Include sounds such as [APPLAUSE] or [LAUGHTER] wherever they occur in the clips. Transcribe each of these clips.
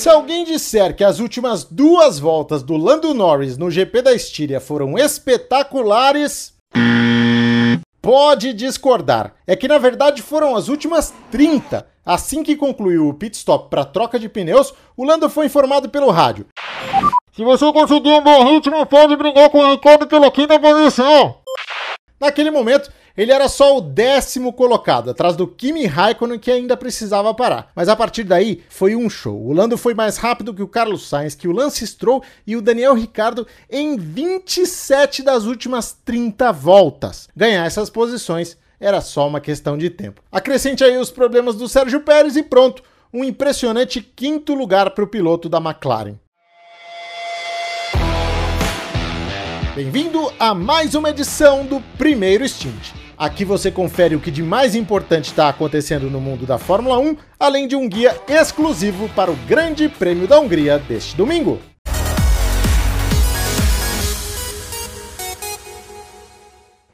Se alguém disser que as últimas duas voltas do Lando Norris no GP da Estíria foram espetaculares, pode discordar. É que na verdade foram as últimas 30. Assim que concluiu o pit stop para troca de pneus, o Lando foi informado pelo rádio. Se você conseguir um bom ritmo, pode brigar com o Ricardo pela quinta posição. Naquele momento, ele era só o décimo colocado, atrás do Kimi Raikkonen que ainda precisava parar. Mas a partir daí foi um show. O Lando foi mais rápido que o Carlos Sainz, que o Lance Stroll e o Daniel Ricciardo em 27 das últimas 30 voltas. Ganhar essas posições era só uma questão de tempo. Acrescente aí os problemas do Sérgio Pérez e pronto, um impressionante quinto lugar para o piloto da McLaren. Bem-vindo a mais uma edição do Primeiro Stint. Aqui você confere o que de mais importante está acontecendo no mundo da Fórmula 1, além de um guia exclusivo para o Grande Prêmio da Hungria deste domingo.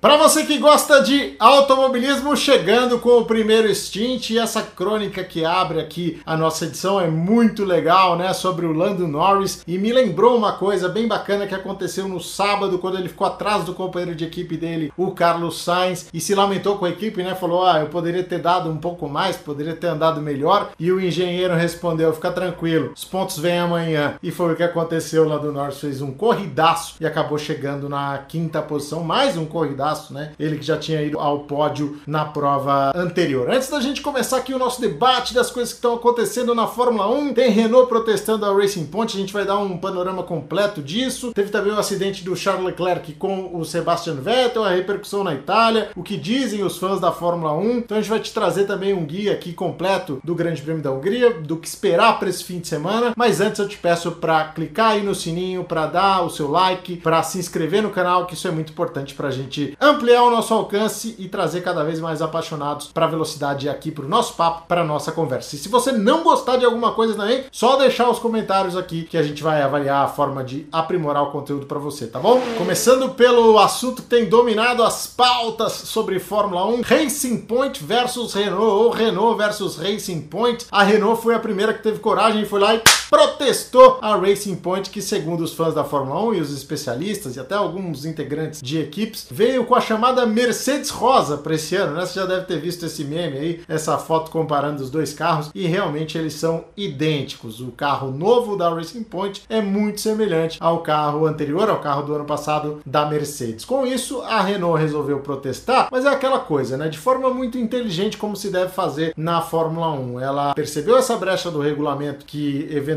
Para você que gosta de automobilismo, chegando com o primeiro stint e essa crônica que abre aqui a nossa edição é muito legal, né? Sobre o Lando Norris e me lembrou uma coisa bem bacana que aconteceu no sábado quando ele ficou atrás do companheiro de equipe dele, o Carlos Sainz, e se lamentou com a equipe, né? Falou: Ah, eu poderia ter dado um pouco mais, poderia ter andado melhor. E o engenheiro respondeu: Fica tranquilo, os pontos vêm amanhã. E foi o que aconteceu. O Lando Norris fez um corridaço e acabou chegando na quinta posição, mais um corridaço né? Ele que já tinha ido ao pódio na prova anterior. Antes da gente começar aqui o nosso debate das coisas que estão acontecendo na Fórmula 1, tem Renault protestando a Racing Point, a gente vai dar um panorama completo disso. Teve também o acidente do Charles Leclerc com o Sebastian Vettel, a repercussão na Itália, o que dizem os fãs da Fórmula 1. Então a gente vai te trazer também um guia aqui completo do Grande Prêmio da Hungria, do que esperar para esse fim de semana. Mas antes eu te peço para clicar aí no sininho, para dar o seu like, para se inscrever no canal, que isso é muito importante para a gente ampliar o nosso alcance e trazer cada vez mais apaixonados para a velocidade aqui para o nosso papo, para nossa conversa. E se você não gostar de alguma coisa também, só deixar os comentários aqui que a gente vai avaliar a forma de aprimorar o conteúdo para você, tá bom? Começando pelo assunto que tem dominado as pautas sobre Fórmula 1, Racing Point versus Renault ou Renault versus Racing Point. A Renault foi a primeira que teve coragem e foi lá e protestou a Racing Point, que segundo os fãs da Fórmula 1 e os especialistas e até alguns integrantes de equipes, veio com a chamada Mercedes Rosa para esse ano, né? Você já deve ter visto esse meme aí, essa foto comparando os dois carros e realmente eles são idênticos. O carro novo da Racing Point é muito semelhante ao carro anterior, ao carro do ano passado da Mercedes. Com isso, a Renault resolveu protestar, mas é aquela coisa, né? De forma muito inteligente como se deve fazer na Fórmula 1. Ela percebeu essa brecha do regulamento que eventualmente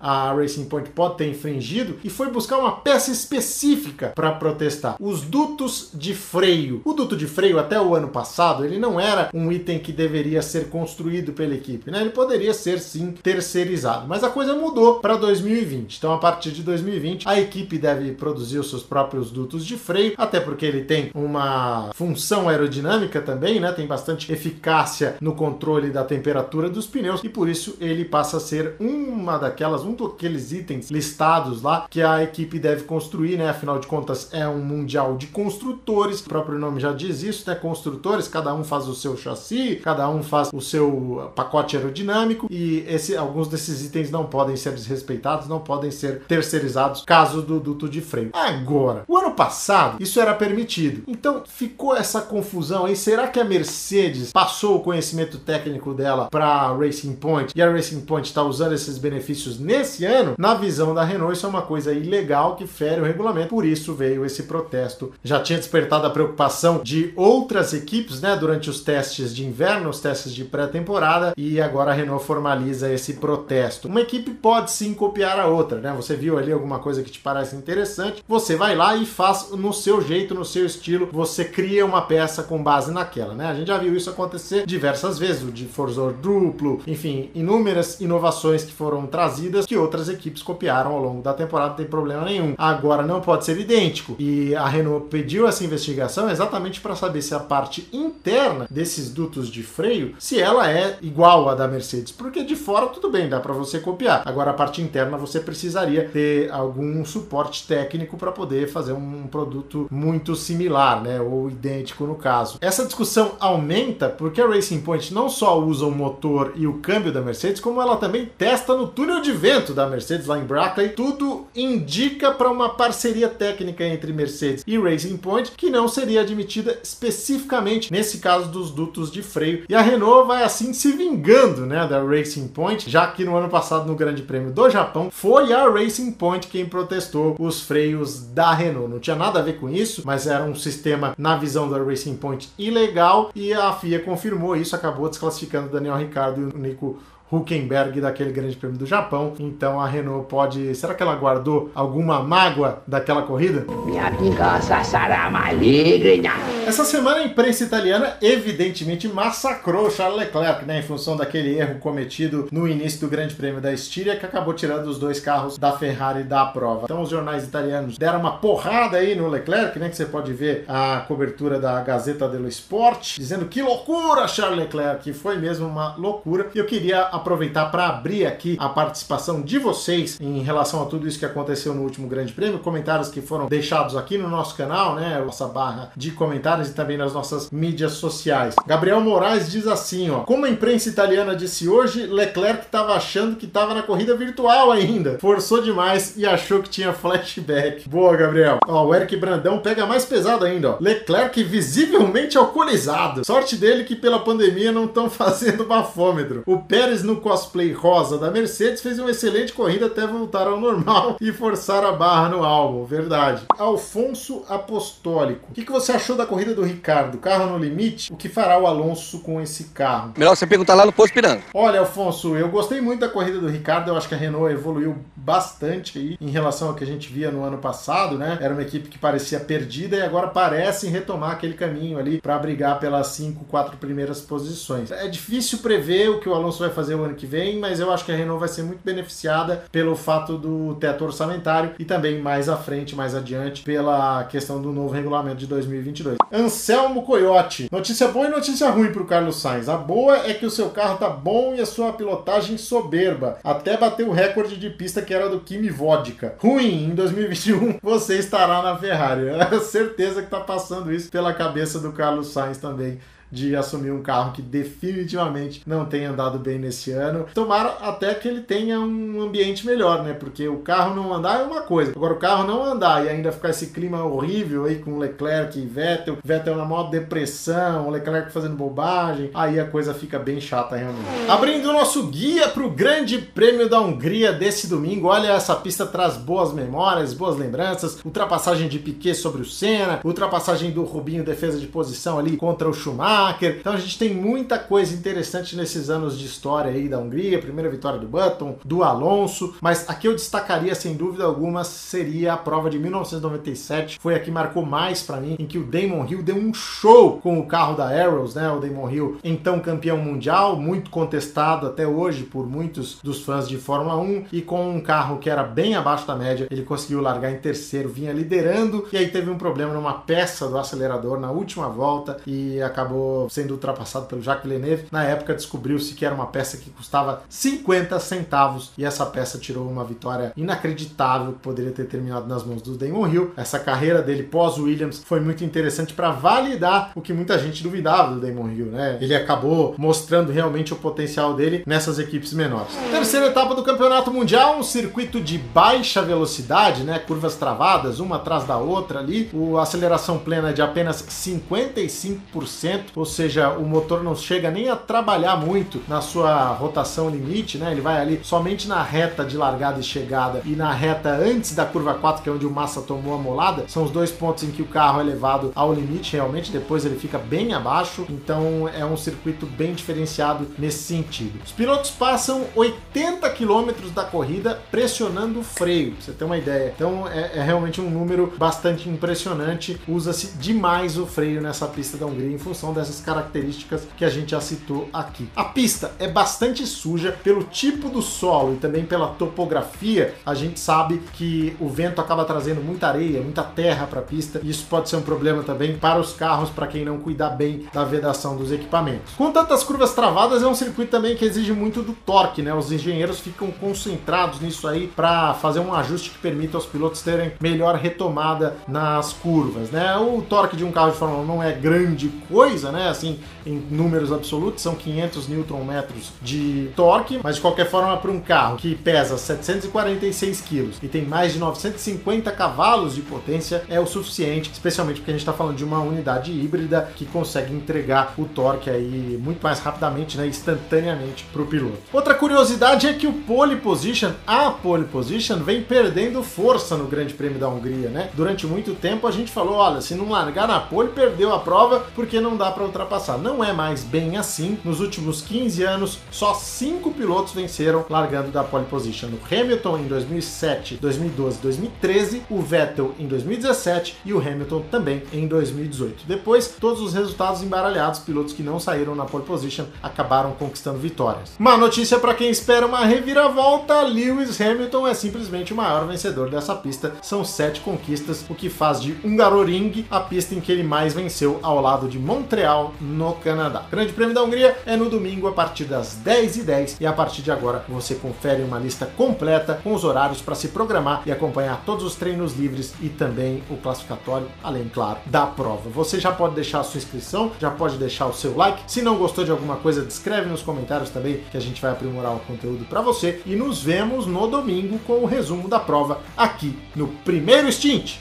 a Racing Point pode ter infringido e foi buscar uma peça específica para protestar. Os dutos de freio. O duto de freio até o ano passado, ele não era um item que deveria ser construído pela equipe, né? Ele poderia ser sim terceirizado, mas a coisa mudou para 2020. Então a partir de 2020, a equipe deve produzir os seus próprios dutos de freio, até porque ele tem uma função aerodinâmica também, né? Tem bastante eficácia no controle da temperatura dos pneus e por isso ele passa a ser uma daquelas, um daqueles itens listados lá que a equipe deve construir, né? Afinal de contas, é um mundial de construtores, o próprio nome já diz isso, né? Construtores, cada um faz o seu chassi, cada um faz o seu pacote aerodinâmico e esse, alguns desses itens não podem ser desrespeitados, não podem ser terceirizados, caso do duto de freio. Agora, o ano passado, isso era permitido. Então ficou essa confusão aí. Será que a Mercedes passou o conhecimento técnico dela para Racing Point e a Racing Point está usando esses benefícios nesse ano? Na visão da Renault, isso é uma coisa ilegal que fere o regulamento, por isso veio esse protesto. Já tinha despertado a preocupação de outras equipes, né, durante os testes de inverno, os testes de pré-temporada, e agora a Renault formaliza esse protesto. Uma equipe pode sim copiar a outra, né? Você viu ali alguma coisa que te parece interessante, você vai lá e faz no seu jeito, no seu estilo, você cria uma peça com base naquela, né? A gente já viu isso acontecer diversas vezes, o diforzor duplo, enfim, inúmeras inovações que foram trazidas que outras equipes copiaram ao longo da temporada, não tem problema nenhum. Agora não pode ser idêntico. E a Renault pediu essa investigação exatamente para saber se a parte interna desses dutos de freio, se ela é igual à da Mercedes, porque de fora tudo bem, dá para você copiar. Agora a parte interna você precisaria ter algum suporte técnico para poder fazer um produto muito similar, né, ou idêntico no caso. Essa discussão aumenta porque a Racing Point não só usa o motor e o câmbio da Mercedes, como ela também testa no túnel de vento da Mercedes lá em Brackley, tudo indica para uma parceria técnica entre Mercedes e Racing Point que não seria admitida especificamente nesse caso dos dutos de freio. E a Renault vai assim se vingando, né, da Racing Point, já que no ano passado no Grande Prêmio do Japão foi a Racing Point quem protestou os freios da Renault. Não tinha nada a ver com isso, mas era um sistema na visão da Racing Point ilegal e a FIA confirmou isso, acabou desclassificando Daniel Ricciardo e o Nico Huckenberg daquele grande prêmio do Japão. Então a Renault pode. Será que ela guardou alguma mágoa daquela corrida? Minha vingança será maligna. Essa semana a imprensa italiana evidentemente massacrou Charles Leclerc, né? Em função daquele erro cometido no início do grande prêmio da Estíria, que acabou tirando os dois carros da Ferrari da prova. Então os jornais italianos deram uma porrada aí no Leclerc, né? Que você pode ver a cobertura da Gazeta dello Sport, dizendo que loucura Charles Leclerc, que foi mesmo uma loucura. E eu queria aproveitar para abrir aqui a participação de vocês em relação a tudo isso que aconteceu no último Grande Prêmio, comentários que foram deixados aqui no nosso canal, né, nossa barra de comentários e também nas nossas mídias sociais. Gabriel Moraes diz assim, ó: "Como a imprensa italiana disse hoje, Leclerc estava achando que estava na corrida virtual ainda. Forçou demais e achou que tinha flashback." Boa, Gabriel. Ó, o Eric Brandão pega mais pesado ainda, ó. Leclerc visivelmente alcoolizado. Sorte dele que pela pandemia não estão [LAUGHS] fazendo bafômetro. O Pérez no cosplay rosa da Mercedes, fez uma excelente corrida até voltar ao normal [LAUGHS] e forçar a barra no álbum, verdade. Alfonso Apostólico, o que, que você achou da corrida do Ricardo? Carro no limite? O que fará o Alonso com esse carro? Melhor você perguntar lá no posto Piranga. Olha, Alfonso, eu gostei muito da corrida do Ricardo, eu acho que a Renault evoluiu bastante aí em relação ao que a gente via no ano passado, né? Era uma equipe que parecia perdida e agora parece retomar aquele caminho ali para brigar pelas cinco, quatro primeiras posições. É difícil prever o que o Alonso vai fazer o ano que vem, mas eu acho que a Renault vai ser muito beneficiada pelo fato do teto orçamentário e também mais à frente, mais adiante, pela questão do novo regulamento de 2022. Anselmo Coyote. Notícia boa e notícia ruim para o Carlos Sainz. A boa é que o seu carro tá bom e a sua pilotagem soberba. Até bateu o recorde de pista que era do Kimi Vodka. Ruim, em 2021 você estará na Ferrari. [LAUGHS] É certeza que tá passando isso pela cabeça do Carlos Sainz também de assumir um carro que definitivamente não tem andado bem nesse ano. Tomara até que ele tenha um ambiente melhor, né? Porque o carro não andar é uma coisa. Agora, o carro não andar e ainda ficar esse clima horrível aí com Leclerc e Vettel, Vettel na maior depressão, o Leclerc fazendo bobagem, aí a coisa fica bem chata realmente. Abrindo o nosso guia para o Grande Prêmio da Hungria desse domingo. Olha, essa pista traz boas memórias, boas lembranças. Ultrapassagem de Piquet sobre o Senna, ultrapassagem do Rubinho, defesa de posição ali contra o Schumacher. Schumacher. Então a gente tem muita coisa interessante nesses anos de história aí da Hungria, primeira vitória do Button, do Alonso, mas aqui eu destacaria sem dúvida alguma seria a prova de 1997, foi a que marcou mais para mim, em que o Damon Hill deu um show com o carro da Arrows, né? O Damon Hill, então campeão mundial, muito contestado até hoje por muitos dos fãs de Fórmula 1 e com um carro que era bem abaixo da média, ele conseguiu largar em terceiro, vinha liderando. E aí teve um problema numa peça do acelerador na última volta e acabou sendo ultrapassado pelo Jacques Villeneuve. Na época descobriu-se que era uma peça que custava 50 centavos e essa peça tirou uma vitória inacreditável que poderia ter terminado nas mãos do Damon Hill. Essa carreira dele pós-Williams foi muito interessante para validar o que muita gente duvidava do Damon Hill, né? Ele acabou mostrando realmente o potencial dele nessas equipes menores. Terceira etapa do Campeonato Mundial, um circuito de baixa velocidade, né? Curvas travadas, uma atrás da outra ali. O aceleração plena é de apenas 55%, ou seja, o motor não chega nem a trabalhar muito na sua rotação limite, né? Ele vai ali somente na reta de largada e chegada e na reta antes da curva 4, que é onde o Massa tomou a molada, são os dois pontos em que o carro é levado ao limite realmente, depois ele fica bem abaixo, então é um circuito bem diferenciado nesse sentido. Os pilotos passam 80 km da corrida pressionando o freio, pra você ter uma ideia. Então é, é realmente um número bastante impressionante, usa-se demais o freio nessa pista da Hungria em função dessa essas características que a gente já citou aqui. A pista é bastante suja pelo tipo do solo e também pela topografia. A gente sabe que o vento acaba trazendo muita areia, muita terra para a pista e isso pode ser um problema também para os carros, para quem não cuidar bem da vedação dos equipamentos. Com tantas curvas travadas, é um circuito também que exige muito do torque, né? Os engenheiros ficam concentrados nisso aí para fazer um ajuste que permita aos pilotos terem melhor retomada nas curvas, né? O torque de um carro de Fórmula 1 não é grande coisa, né? Né? Assim, em números absolutos, são 500 Nm de torque, mas de qualquer forma, para um carro que pesa 746 kg e tem mais de 950 cavalos de potência, é o suficiente, especialmente porque a gente está falando de uma unidade híbrida que consegue entregar o torque aí muito mais rapidamente, né? Instantaneamente para o piloto. Outra curiosidade é que o pole position, a pole position, vem perdendo força no Grande Prêmio da Hungria, né? Durante muito tempo a gente falou, olha, se não largar na pole, perdeu a prova porque não dá para ultrapassar. Não é mais bem assim. Nos últimos 15 anos, só cinco pilotos venceram largando da pole position. O Hamilton em 2007, 2012, 2013, o Vettel em 2017 e o Hamilton também em 2018. Depois, todos os resultados embaralhados, pilotos que não saíram na pole position acabaram conquistando vitórias. Uma notícia para quem espera uma reviravolta: Lewis Hamilton é simplesmente o maior vencedor dessa pista. São sete conquistas, o que faz de Hungaroring a pista em que ele mais venceu ao lado de Montreal, no Canadá. O Grande Prêmio da Hungria é no domingo a partir das 10h10 e a partir de agora você confere uma lista completa com os horários para se programar e acompanhar todos os treinos livres e também o classificatório, além, claro, da prova. Você já pode deixar a sua inscrição, já pode deixar o seu like. Se não gostou de alguma coisa, escreve nos comentários também que a gente vai aprimorar o conteúdo para você e nos vemos no domingo com o resumo da prova aqui no primeiro stint.